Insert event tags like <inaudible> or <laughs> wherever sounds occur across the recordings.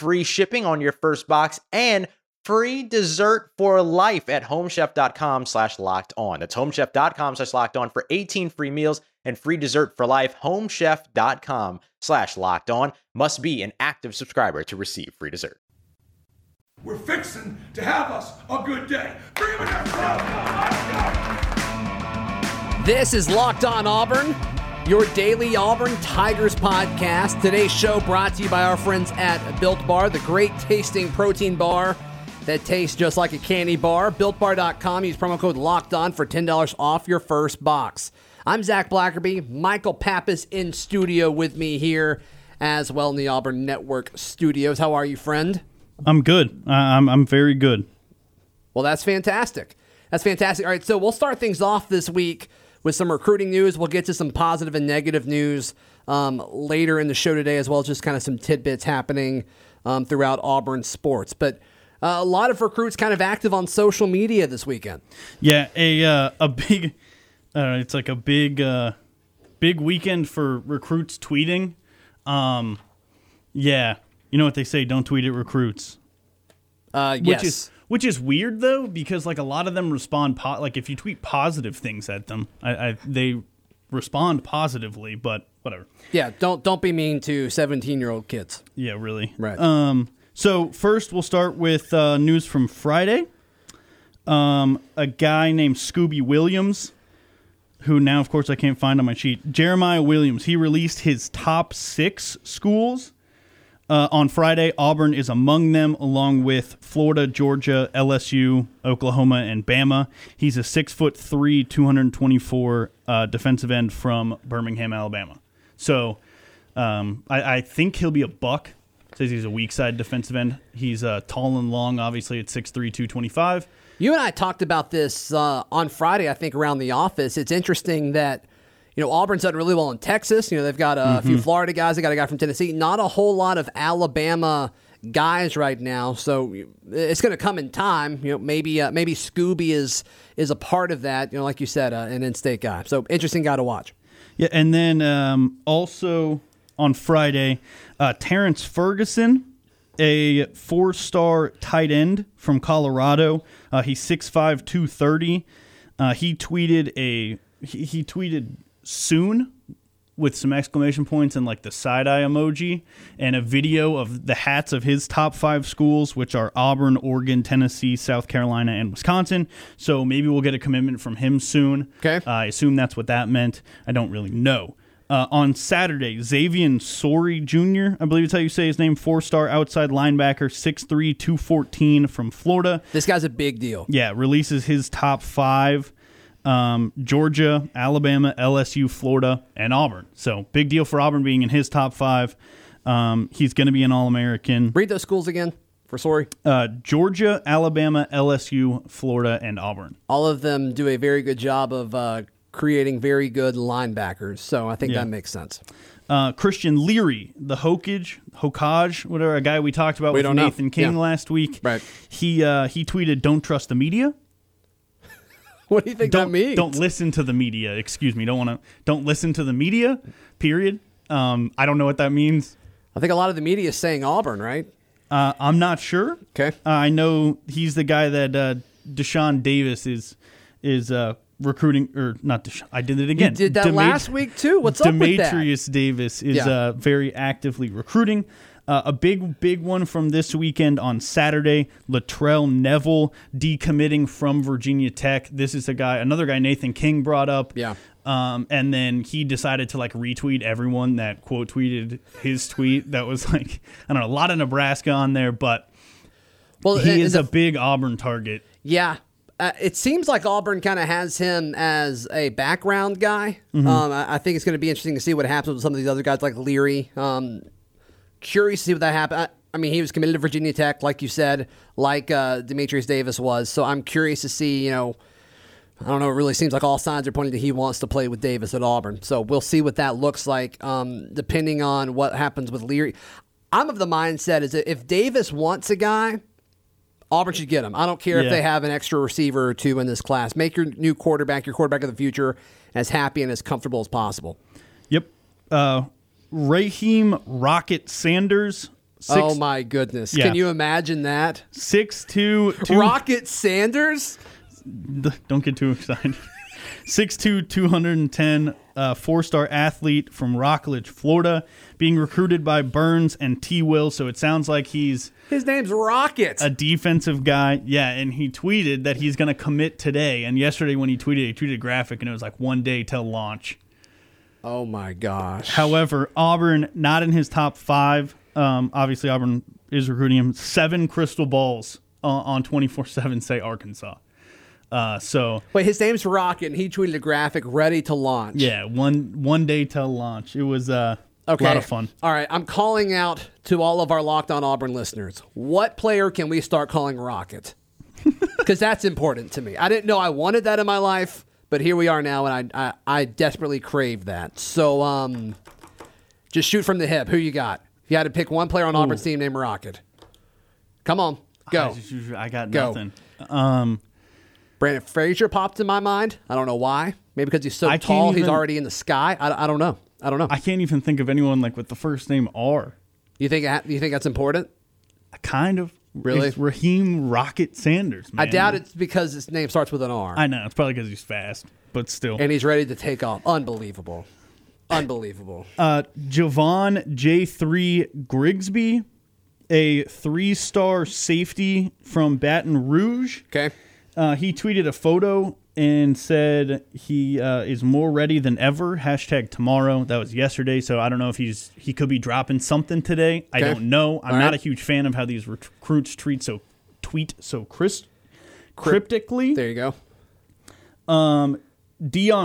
free shipping on your first box and free dessert for life at homechef.com slash locked on. That's homechef.com slash locked on for 18 free meals and free dessert for life. Homechef.com slash locked on must be an active subscriber to receive free dessert. We're fixing to have us a good day. Bring him in there. This is Locked On Auburn, your daily Auburn Tigers podcast. Today's show brought to you by our friends at Built Bar, the great tasting protein bar that tastes just like a candy bar. BuiltBar.com. Use promo code Locked On for ten dollars off your first box. I'm Zac Blackerby. Michael Pappas in studio with me here, as well in the Auburn Network studios. How are you, friend? I'm good. I'm I'm very good. Well, that's fantastic. That's fantastic. All right, so we'll start things off this week with some recruiting news. We'll get to some positive and negative news um, later in the show today, as well as just kind of some tidbits happening um, throughout Auburn sports. But uh, a lot of recruits kind of active on social media this weekend. Yeah, a uh, a big. <laughs> Uh, it's like a big uh, big weekend for recruits tweeting. Um, yeah, you know what they say? Don't tweet at recruits. Uh, Which yes. is which is weird though because like a lot of them respond po- like if you tweet positive things at them, I, I they respond positively. But whatever. yeah, don't don't be mean to 17 year old kids. Yeah, really. Right. Um, so first, we'll start with uh, news from Friday. Um, a guy named Scooby Williams, who now, of course, I can't find on my sheet. Jeremiah Williams. He released his top six schools uh, on Friday. Auburn is among them, along with Florida, Georgia, LSU, Oklahoma, and Bama. He's a six foot three, two hundred twenty four uh, defensive end from Birmingham, Alabama. So um, I, I think he'll be a buck. Says he's a weak side defensive end. He's uh, tall and long, obviously at 6'3", 225. You and I talked about this uh, on Friday, I think, around the office. It's interesting that, you know, Auburn's done really well in Texas. You know, they've got a, Mm-hmm. few Florida guys, they got a guy from Tennessee. Not a whole lot of Alabama guys right now. So it's going to come in time. You know, maybe uh, maybe Scooby is is a part of that. You know, like you said, uh, an in-state guy. So interesting guy to watch. Yeah, and then um, also on Friday, uh, Terrence Ferguson, a four-star tight end from Colorado. Uh, he's 6'5", 230. Uh, he tweeted a he, he tweeted soon with some exclamation points and like the side eye emoji and a video of the hats of his top five schools, which are Auburn, Oregon, Tennessee, South Carolina, and Wisconsin. So maybe we'll get a commitment from him soon. Okay. Uh, I assume that's what that meant. I don't really know. Uh, on Saturday, Xavian Sorey Jr., I believe it's how you say his name, four star outside linebacker, 6'3, 214 from Florida. This guy's a big deal. Yeah, releases his top five um, Georgia, Alabama, LSU, Florida, and Auburn. So big deal for Auburn being in his top five. Um, he's going to be an All American. Read those schools again for sorry. Uh, Georgia, Alabama, LSU, Florida, and Auburn. All of them do a very good job of uh, creating very good linebackers. So I think Yeah. that makes sense. Uh, Christian Leary, the Hokage, Hokage, whatever, a guy we talked about We with don't know. Nathan King Yeah. last week. Right. He uh, he tweeted, "Don't trust the media. What do you think Don't that means? don't listen to the media. Excuse me. Don't want to. Don't listen to the media. Period. Um, I don't know what that means. I think a lot of the media is saying Auburn, right? Uh, I'm not sure. Okay. Uh, I know he's the guy that uh, Deshaun Davis is is uh, recruiting, or not Deshaun. I did it again. did that Demat- last week too. What's up with that? Dematrius Davis is Yeah. uh, very actively recruiting. Uh, a big, big one from this weekend on Saturday: Latrell Neville decommitting from Virginia Tech. This is a guy, another guy Nathan King brought up. Yeah. Um, and then he decided to like retweet everyone that quote tweeted his tweet. That was like I don't know, a lot of Nebraska on there, but Well, he is a big Auburn target. Yeah. Uh, it seems like Auburn kind of has him as a background guy. Um, I, I think it's going to be interesting to see what happens with some of these other guys like Leary. Um, curious to see what that happens. I, I mean, he was committed to Virginia Tech, like you said, like uh, Dematrius Davis was. So I'm curious to see, you know, I don't know. It really seems like all signs are pointing to he wants to play with Davis at Auburn. So we'll see what that looks like, um, depending on what happens with Leary. I'm of the mindset is that if Davis wants a guy, Auburn should get him. I don't care if they have an extra receiver or two in this class. Make your new quarterback, your quarterback of the future, as happy and as comfortable as possible. Yep. Uh, Raheem Rocket Sanders. Six, oh my goodness! Yeah. Can you imagine that? Six two two. Rocket Sanders. Don't get too excited. <laughs> 6'2", 210, uh, four-star athlete from Rockledge, Florida, being recruited by Burns and T. Will. So it sounds like he's His name's Rocket. a defensive guy. Yeah, and he tweeted that he's going to commit today. And yesterday when he tweeted, he tweeted a graphic, and it was like one day till launch. Oh my gosh! However, Auburn not in his top five. Um, obviously, Auburn is recruiting him. Seven crystal balls uh, on twenty four seven say Arkansas. Uh, so Wait, his name's Rocket, and he tweeted a graphic ready to launch. yeah, one one day till launch. It was uh, Okay. a lot of fun. All right, I'm calling out to all of our Locked On Auburn listeners. What player can we start calling Rocket? <laughs> Because that's important to me. I didn't know I wanted that in my life, but here we are now, and I I, I desperately crave that. So, um, just shoot from the hip. Who you got? If you had to pick one player on Auburn's team named Rocket, come on, go. I, I got Go. nothing. Um, Brandon Frazier popped in my mind. I don't know why. Maybe because he's so I tall, he's already in the sky. I, I don't know. I don't know. I can't even think of anyone like with the first name R. you think you think that's important? Kind of Really? It's Raheem Rocket Sanders. I doubt it's because his name starts with an R. I know it's probably because he's fast, but still. and he's ready to take off. Unbelievable. Unbelievable. Uh, Javon J3 Grigsby, a three star safety from Baton Rouge. Okay. Uh, he tweeted a photo and said he uh, is more ready than ever. Hashtag tomorrow. That was yesterday, so I don't know if he's he could be dropping something today. I Okay. don't know. I'm All not right. a huge fan of how these recruits treat so tweet so cris- cryptically. There you go. Deion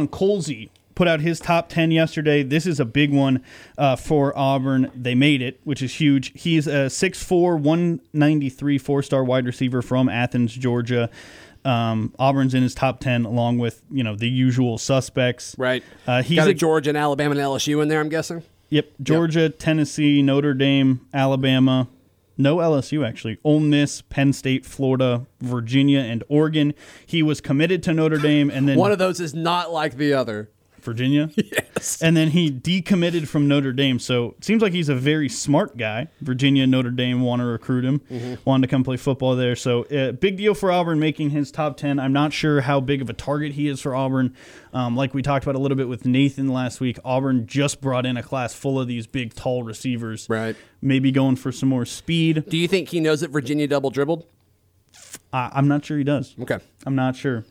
Colzie put out his top 10 yesterday. This is a big one uh, for Auburn. They made it, which is huge. He's a 6'4, 193 four star wide receiver from Athens, Georgia. Um, Auburn's in his top 10 along with, you know, the usual suspects. Right. Uh, he's Got a, a Georgia and Alabama and LSU in there, I'm guessing. Yep. Georgia, Tennessee, Notre Dame, Alabama. No LSU, actually. Ole Miss, Penn State, Florida, Virginia, and Oregon. He was committed to Notre Dame and then One of those is not like the other. Virginia. <laughs> Yes. And then he decommitted from Notre Dame. So it seems like he's a very smart guy. Virginia, Notre Dame want to recruit him, wanted to come play football there. So uh, big deal for Auburn making his top 10. I'm not sure how big of a target he is for Auburn. Um, like we talked about a little bit with Nathan last week, Auburn just brought in a class full of these big, tall receivers. Right. Maybe going for some more speed. Do you think he knows that Virginia double dribbled? I, I'm not sure he does. Okay. I'm not sure.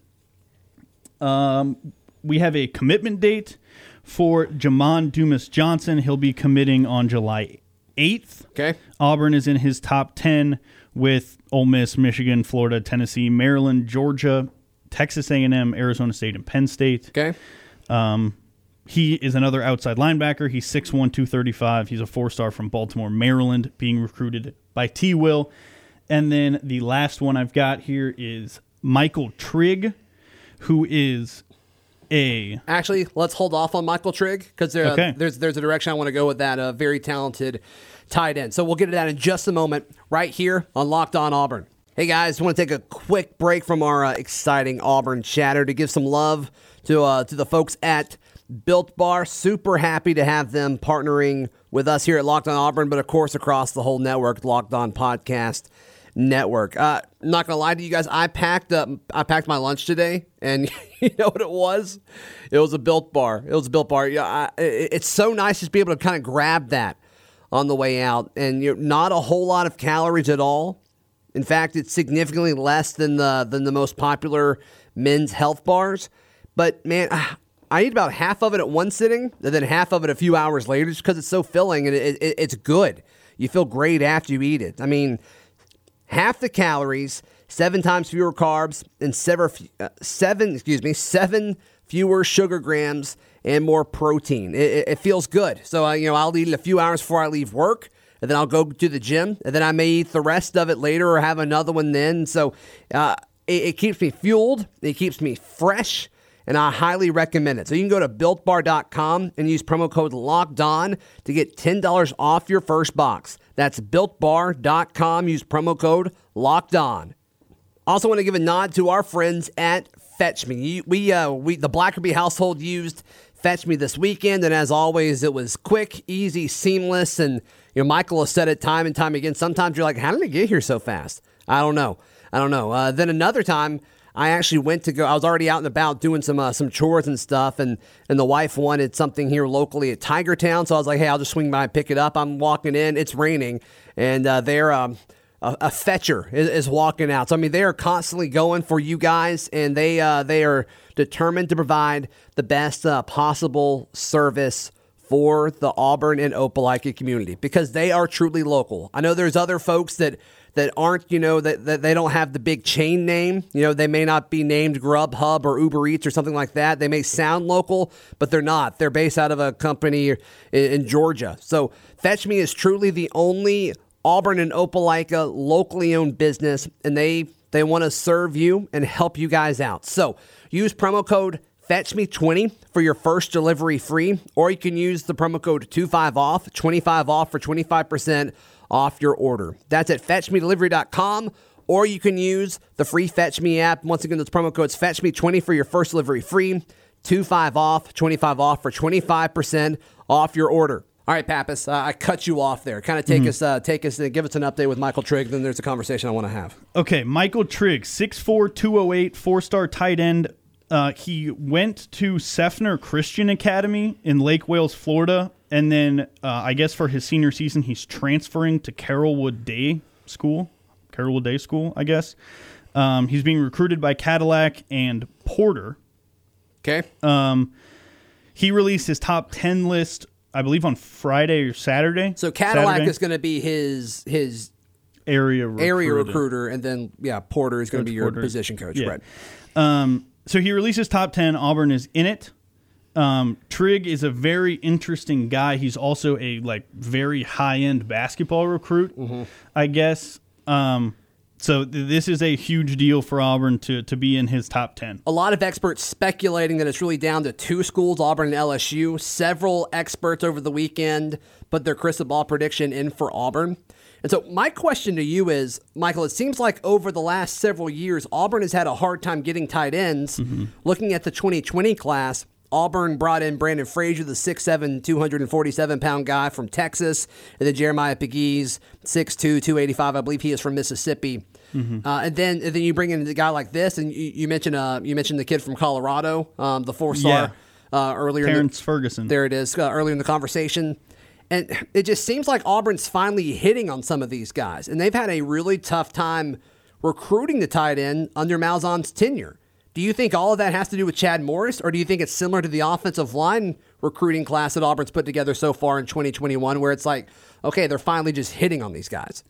Um, we have a commitment date for Jamon Dumas Johnson. He'll be committing on July 8th. Okay. Auburn is in his top 10 with Ole Miss, Michigan, Florida, Tennessee, Maryland, Georgia, Texas A&M, Arizona State, and Penn State. Okay. Um, he is another outside linebacker. He's 6'1", 235. He's a four-star from Baltimore, Maryland, being recruited by T. Will. And then the last one I've got here is Michael Trigg, who is a Actually, let's hold off on Michael Trigg because there, Okay. there's there's a direction I want to go with that. A very talented tight end. So we'll get to that in just a moment, right here on Locked On Auburn. Hey guys, want to take a quick break from our uh, exciting Auburn chatter to give some love to uh, to the folks at Built Bar. Super happy to have them partnering with us here at Locked On Auburn, but of course across the whole network, Locked On Podcast Network. Uh, not gonna lie to you guys, I packed up. I packed my lunch today, and <laughs> you know what it was? It was a Built Bar. It was a Built Bar. Yeah, I, it- it's so nice just to be able to kind of grab that on the way out, and you're not a whole lot of calories at all. In fact, it's significantly less than the than the most popular men's health bars. But man, I eat about half of it at one sitting, and then half of it a few hours later, just because it's so filling and it, it, it's good. You feel great after you eat it. I mean, half the calories, seven times fewer carbs, and seven, uh, seven excuse me, seven fewer sugar grams and more protein. It, it feels good. So uh, you know, I'll eat it a few hours before I leave work and then I'll go to the gym, and then I may eat the rest of it later or have another one then. So uh, it, it keeps me fueled, it keeps me fresh, and I highly recommend it. So you can go to builtbar.com and use promo code locked on to get $10 off your first box. That's builtbar.com. Use promo code locked on. Also, want to give a nod to our friends at Fetch Me. We, uh, we, the Blackerby household used Fetch Me this weekend, and as always, it was quick, easy, seamless, and you know, Michael has said it time and time again. Sometimes you're like, how did it get here so fast? I don't know. I don't know. Uh, then another time, I actually went to go. I was already out and about doing some uh, some chores and stuff, and and the wife wanted something here locally at Tiger Town, so I was like, hey, I'll just swing by and pick it up. I'm walking in, it's raining, and uh, they're um, a, fetcher is, is, walking out. So I mean, they are constantly going for you guys, and they uh, they are determined to provide the best uh, possible service for the Auburn and Opelika community because they are truly local. I know there's other folks that that aren't, you know, that, that they don't have the big chain name. You know, they may not be named Grubhub or Uber Eats or something like that. They may sound local, but they're not. They're based out of a company in, in Georgia. So Fetch Me is truly the only Auburn and Opelika locally owned business, and they they want to serve you and help you guys out. So use promo code Fetch me 20 for your first delivery free, or you can use the promo code 25OFF, 25 off for 25% off your order. That's at fetchmedelivery.com, or you can use the free Fetch Me app. Once again, those promo codes Fetch Me 20 for your first delivery free, 25 off, 25 off for 25% off your order. All right, Pappas, uh, I cut you off there. Kind of take mm-hmm. us, uh, take us, uh, give us an update with Michael Trigg. Then there's a conversation I want to have. Okay, Michael Trigg, 6'4", 208, four-star tight end, uh, he went to Seffner Christian Academy in Lake Wales, Florida, and then uh, I guess for his senior season, he's transferring to Carrollwood Day School, Carrollwood Day School, I guess. Um, he's being recruited by Cadillac and Porter. Okay. Um, he released his top ten list, I believe, on Friday or Saturday. So Cadillac Saturday. is going to be his his area recruiter. area recruiter, and then yeah, Porter is going to be your Porter. position coach, yeah. right? Um, so he releases top 10. Auburn is in it. Um, Trigg is a very interesting guy. He's also a like very high end basketball recruit, mm-hmm. I guess. Um, so th- this is a huge deal for Auburn to to be in his top ten. A lot of experts speculating that it's really down to two schools, Auburn and LSU. Several experts over the weekend put their crystal ball prediction in for Auburn. And so, my question to you is, Michael, it seems like over the last several years, Auburn has had a hard time getting tight ends. Mm-hmm. Looking at the 2020 class, Auburn brought in Brandon Frazier, the 6'7, 247 pound guy from Texas, and then Jeremiah Pegues, 6'2, 285. I believe he is from Mississippi. Mm-hmm. Uh, and then and then you bring in a guy like this, and you, you mentioned uh, you mentioned the kid from Colorado, um, the four star yeah. uh, earlier. Terrence the, Ferguson. There it is. Uh, earlier in the conversation. And it just seems like Auburn's finally hitting on some of these guys. And they've had a really tough time recruiting the tight end under Malzahn's tenure. Do you think all of that has to do with Chad Morris, or do you think it's similar to the offensive line recruiting class that Auburn's put together so far in 2021, where it's like, okay, they're finally just hitting on these guys?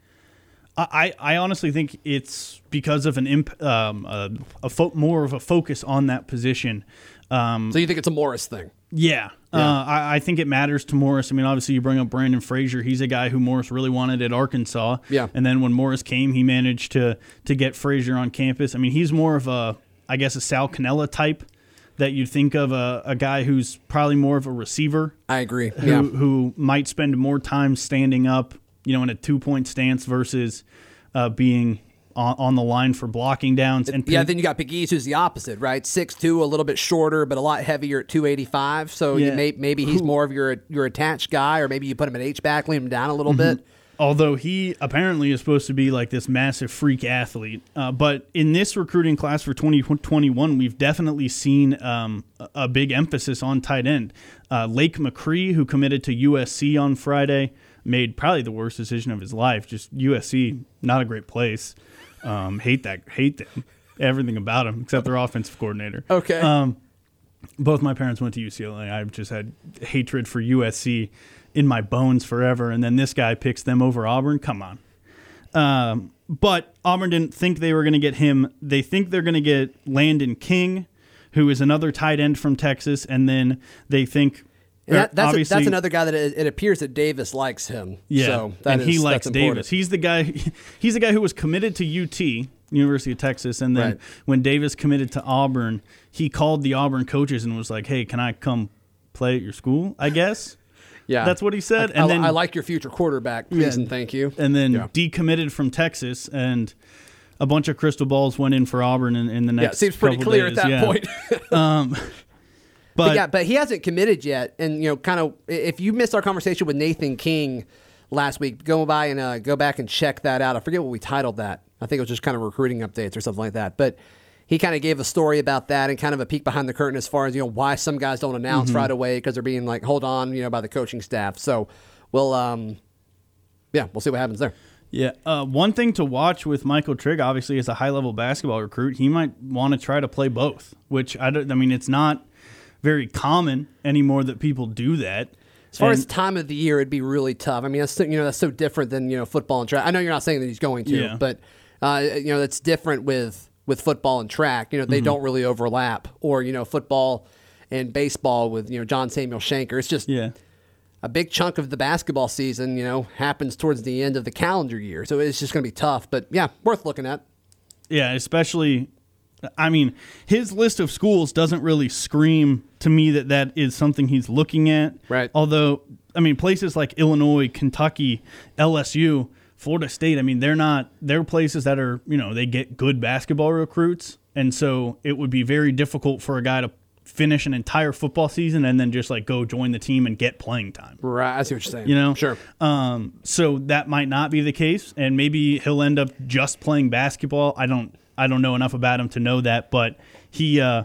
I, I honestly think it's because of an imp, um, a, a fo- more of a focus on that position. Um, so you think it's a Morris thing? Yeah, yeah. Uh, I, I, think it matters to Morris. I mean, obviously, you bring up Brandon Frazier. He's a guy who Morris really wanted at Arkansas. Yeah. And then when Morris came, he managed to to get Frazier on campus. I mean, he's more of a, I guess, a Sal Cannella type that you'd think of a, a guy who's probably more of a receiver. I agree. Who, yeah. who might spend more time standing up, you know, in a two point stance versus uh, being on, on the line for blocking downs. And yeah, then you got Pegues, who's the opposite, right? Six two, a little bit shorter, but a lot heavier at two eighty five. So yeah. may, maybe he's more of your your attached guy, or maybe you put him at H back, lean him down a little mm-hmm. bit. Although he apparently is supposed to be like this massive freak athlete, uh, but in this recruiting class for 2021, we've definitely seen um, a big emphasis on tight end. Uh, Lake McRee, who committed to USC on Friday, made probably the worst decision of his life. Just USC, not a great place. Um, hate that, hate them, everything about them except their offensive coordinator. Okay. Um, both my parents went to UCLA. I've just had hatred for USC in my bones forever. And then this guy picks them over Auburn. Come on. Um, but Auburn didn't think they were going to get him. They think they're going to get Landon King, who is another tight end from Texas, and then they think. That, that's, a, that's another guy that it, it appears that Davis likes him. Yeah, so that and he likes. Davis. He's the guy. <laughs> He's the guy who was committed to UT, University of Texas, and then Right. when Davis committed to Auburn, he called the Auburn coaches and was like, "Hey, can I come play at your school?" I guess. Yeah, That's what he said, I, and I- then- I like your future quarterback, please and thank you. and then Yeah. decommitted from Texas, and a bunch of crystal balls went in for Auburn in, in the yeah, next. it seems pretty clear days. at that Yeah. point. <laughs> But, But yeah, but he hasn't committed yet. And you know, kind of, if you missed our conversation with Nathan King last week, go by and uh, go back and check that out. I forget what we titled that. I think it was just kind of recruiting updates or something like that. But he kind of gave a story about that and kind of a peek behind the curtain as far as you know why some guys don't announce Mm-hmm. right away because they're being like, hold on, you know, by the coaching staff. So we'll, um, yeah, we'll see what happens there. yeah, uh, one thing to watch with Michael Trigg, obviously, is a high level basketball recruit. He might want to try to play both, which I, don't, I mean, it's not very common anymore that people do that. As far And- as time of the year, it'd be really tough. I mean, that's you know that's so different than you know football and track. I know you're not saying that he's going to, Yeah. but uh, you know that's different with with football and track. You know they mm-hmm. don't really overlap, or you know football and baseball with you know John Samuel Shenker. It's just yeah, a big chunk of the basketball season. You know happens towards the end of the calendar year, so it's just going to be tough. But yeah, worth looking at. Yeah, especially. I mean, his list of schools doesn't really scream to me that that is something he's looking at. Right. Although, I mean, places like Illinois, Kentucky, LSU, Florida State. I mean, they're not. They're places that are you know they get good basketball recruits, and so it would be very difficult for a guy to finish an entire football season and then just like go join the team and get playing time. Right, I see what you're saying. You know, sure. Um, so that might not be the case, and maybe he'll end up just playing basketball. I don't, I don't know enough about him to know that, but he, uh,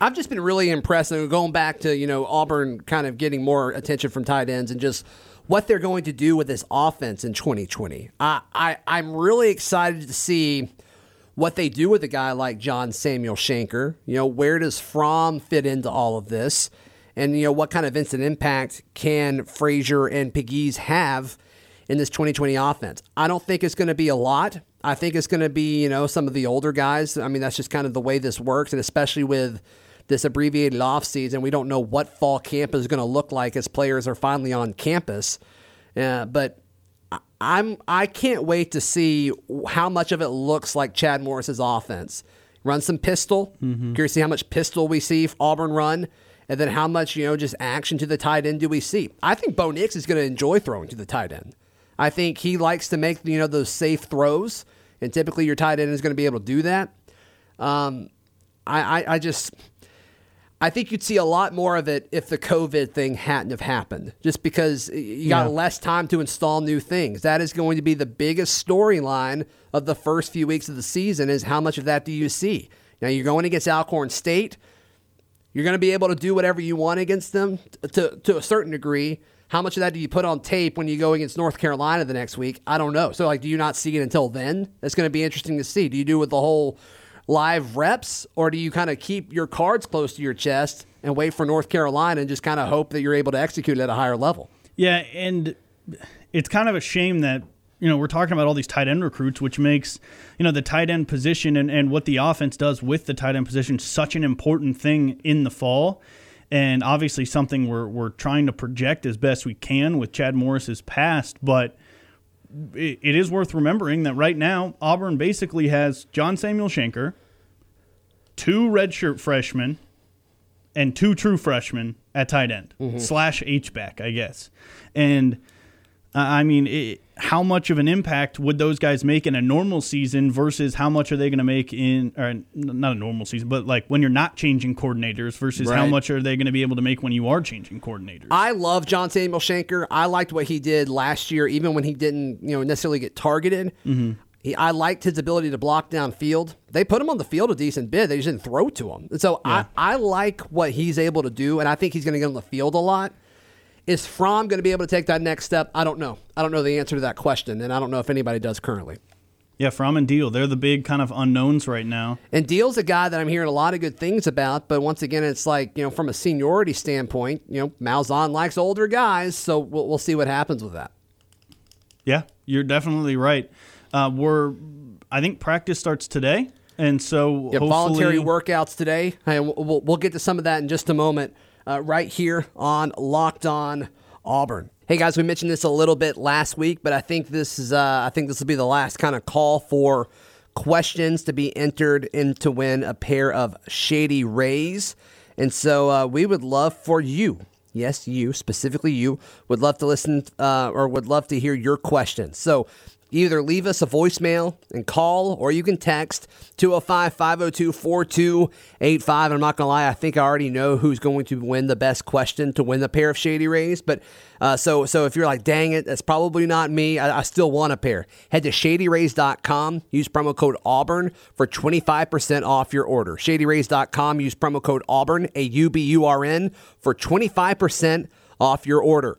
I've just been really impressed. And going back to you know Auburn kind of getting more attention from tight ends and just what they're going to do with this offense in 2020. I, I I'm really excited to see what they do with a guy like John Samuel Shenker. You know, where does Fromm fit into all of this? And you know, what kind of instant impact can Frazier and Pegues have in this 2020 offense? I don't think it's going to be a lot. I think it's going to be, you know, some of the older guys. I mean, that's just kind of the way this works, and especially with this abbreviated off season, we don't know what fall camp is going to look like as players are finally on campus. Uh, but I- I'm I can't wait to see how much of it looks like Chad Morris's offense. Run some pistol. Curious to see how much pistol we see Auburn run, and then how much you know just action to the tight end do we see. I think Bo Nix is going to enjoy throwing to the tight end. I think he likes to make you know those safe throws, and typically your tight end is going to be able to do that. Um, I, I, I just I think you'd see a lot more of it if the COVID thing hadn't have happened, just because you got Yeah. less time to install new things. That is going to be the biggest storyline of the first few weeks of the season is how much of that do you see? Now you're going against Alcorn State. You're going to be able to do whatever you want against them to, to a certain degree. How much of that do you put on tape when you go against North Carolina the next week? I don't know. So, like, do you not see it until then? That's going to be interesting to see. Do you do with the whole live reps, or do you kind of keep your cards close to your chest and wait for North Carolina and just kind of hope that you're able to execute at a higher level? yeah, and it's kind of a shame that you know we're talking about all these tight end recruits, which makes you know the tight end position and, and what the offense does with the tight end position such an important thing in the fall. And obviously something we're we're trying to project as best we can with Chad Morris's past, but it, it is worth remembering that right now Auburn basically has John Samuel Shenker, two redshirt freshmen, and two true freshmen at tight end mm-hmm. slash H back, I guess. And I mean, it, how much of an impact would those guys make in a normal season versus how much are they going to make in, or not a normal season, but like when you're not changing coordinators versus how much are they going to be able to make when you are changing coordinators? I love John Samuel Shenker. I liked what he did last year, even when he didn't, you know, necessarily get targeted. Mm-hmm. He, I liked his ability to block downfield. They put him on the field a decent bit. They just didn't throw to him. And so I, I like what he's able to do, and I think he's going to get on the field a lot. Is Fromm going to be able to take that next step? I don't know. I don't know the answer to that question, and I don't know if anybody does currently. Yeah, Fromm and Deal, they're the big kind of unknowns right now. And Deal's a guy that I'm hearing a lot of good things about, but once again, it's like, you know, from a seniority standpoint, you know, Malzahn likes older guys, so we'll, we'll see what happens with that. Yeah, you're definitely right. Uh, we're, I think practice starts today, and so Yeah, hopefully, voluntary workouts today. And we'll, we'll, we'll get to some of that in just a moment, uh, right here on Locked On Auburn. Hey guys, we mentioned this a little bit last week, but I think this is uh, I think this will be the last kind of call for questions to be entered in to win a pair of Shady Rays, and so uh, we would love for you. Yes, you specifically you would love to listen uh, or would love to hear your questions. So either leave us a voicemail and call, or you can text 205 502 4285. I'm not going to lie, I think I already know who's going to win the best question to win the pair of Shady Rays. But uh, so, so if you're like, dang it, that's probably not me, I, I still want a pair. Head to shadyrays.com, use promo code Auburn for 25% off your order. Shadyrays.com, use promo code Auburn, A U B U R N, for 25% off your order.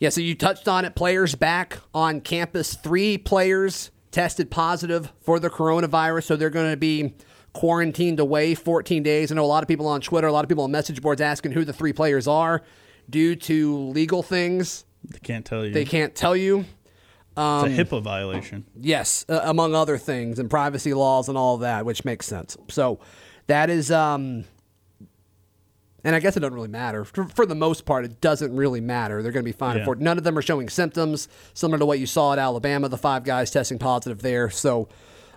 Yeah, so you touched on it. Players back on campus. Three players tested positive for the coronavirus, so they're going to be quarantined away 14 days. I know a lot of people on Twitter, a lot of people on message boards asking who the three players are due to legal things. They can't tell you. They can't tell you. it's a HIPAA violation. Yes, uh, among other things, and privacy laws and all that, which makes sense. So that is, um, and I guess it doesn't really matter. For, for the most part, it doesn't really matter. They're going to be fine Yeah. for. None of them are showing symptoms, similar to what you saw at Alabama, the five guys testing positive there. So,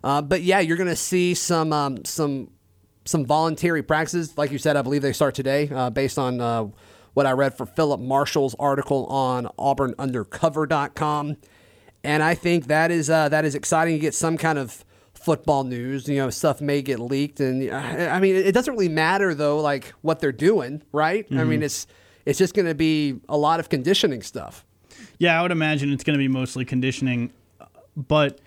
uh, but yeah, you're going to see some um, some some voluntary practices. Like you said, I believe they start today, uh, based on uh, what I read for Phillip Marshall's article on AuburnUndercover.com. And I think that is uh, that is exciting. to get some kind of football news. You know, stuff may get leaked, and uh, I mean, it doesn't really matter though, like what they're doing, right? I mean, it's it's just going to be a lot of conditioning stuff. Yeah, I would imagine it's going to be mostly conditioning, but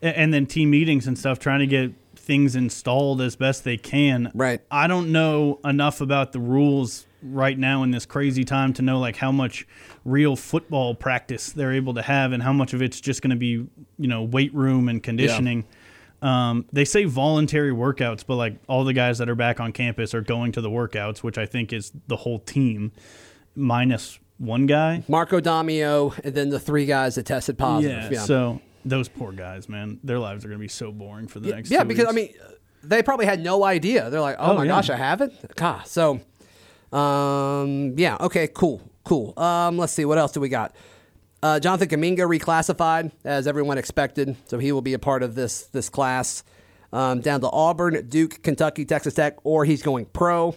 and then team meetings and stuff, trying to get things installed as best they can. Right. I don't know enough about the rules right now in this crazy time to know like how much real football practice they're able to have and how much of it's just going to be you know weight room and conditioning. Um, they say voluntary workouts, but like all the guys that are back on campus are going to the workouts, which I think is the whole team minus one guy. Marco Damio, and then the three guys that tested positive. Yeah, So those poor guys, man, their lives are going to be so boring for the next. yeah, because I mean, they probably had no idea. They're like, "Oh, Oh, my yeah. gosh, I have it." God, so, um, yeah, okay, cool, cool. Um, let's see, what else do we got? Uh, Jonathan Kuminga reclassified as everyone expected, so he will be a part of this this class. Um, down to Auburn, Duke, Kentucky, Texas Tech, or he's going pro.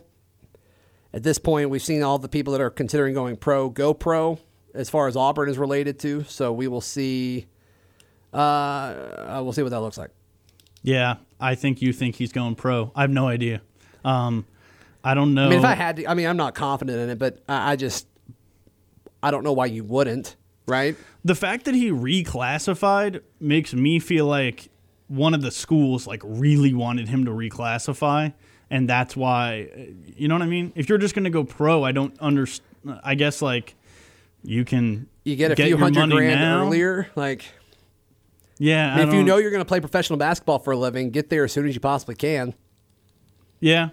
At this point, we've seen all the people that are considering going pro go pro as far as Auburn is related to. So we will see. Uh, uh, we'll see what that looks like. yeah, I think you think he's going pro. I have no idea. Um, I don't know. I mean, if I had to, I mean, I'm not confident in it, but I, I just, I don't know why you wouldn't, right? the fact that he reclassified makes me feel like one of the schools like really wanted him to reclassify, and that's why. uh, You know what I mean? If you're just going to go pro, I don't understand. I guess like you can You get a get few hundred grand now. earlier. Like, Yeah, I mean, I if you know you're going to play professional basketball for a living, get there as soon as you possibly can. Yeah,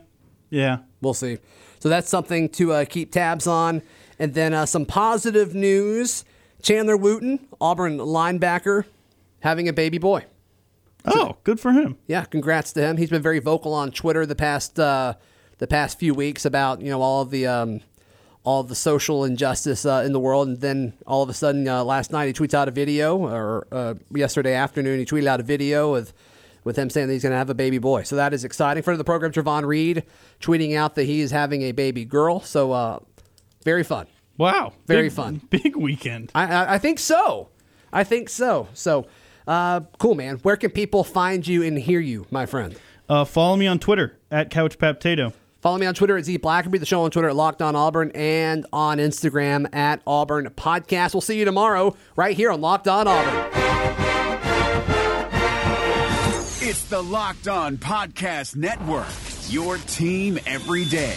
yeah. We'll see. So that's something to uh, keep tabs on. And then uh, some positive news Chandler Wooten, Auburn linebacker, having a baby boy. Oh, good for him. Yeah, congrats to him. He's been very vocal on Twitter the past uh, the past few weeks about you know all of the um, all of the social injustice uh, in the world, and then all of a sudden uh, last night he tweets out a video, or uh, yesterday afternoon he tweeted out a video with with him saying that he's going to have a baby boy. So that is exciting. Friend of the program, Javon Reed, tweeting out that he is having a baby girl. So uh, very fun. Wow. Very Big- fun. Big weekend. I, I, I think so. I think so. So uh, cool, man. Where can people find you and hear you, my friend? Uh, follow me on Twitter at Couch CouchPaptato. Follow me on Twitter at Z Blackerby, the show on Twitter at Locked On Auburn, and on Instagram at Auburn Podcast. We'll see you tomorrow right here on Locked On Auburn. It's the Locked On Podcast Network, your team every day.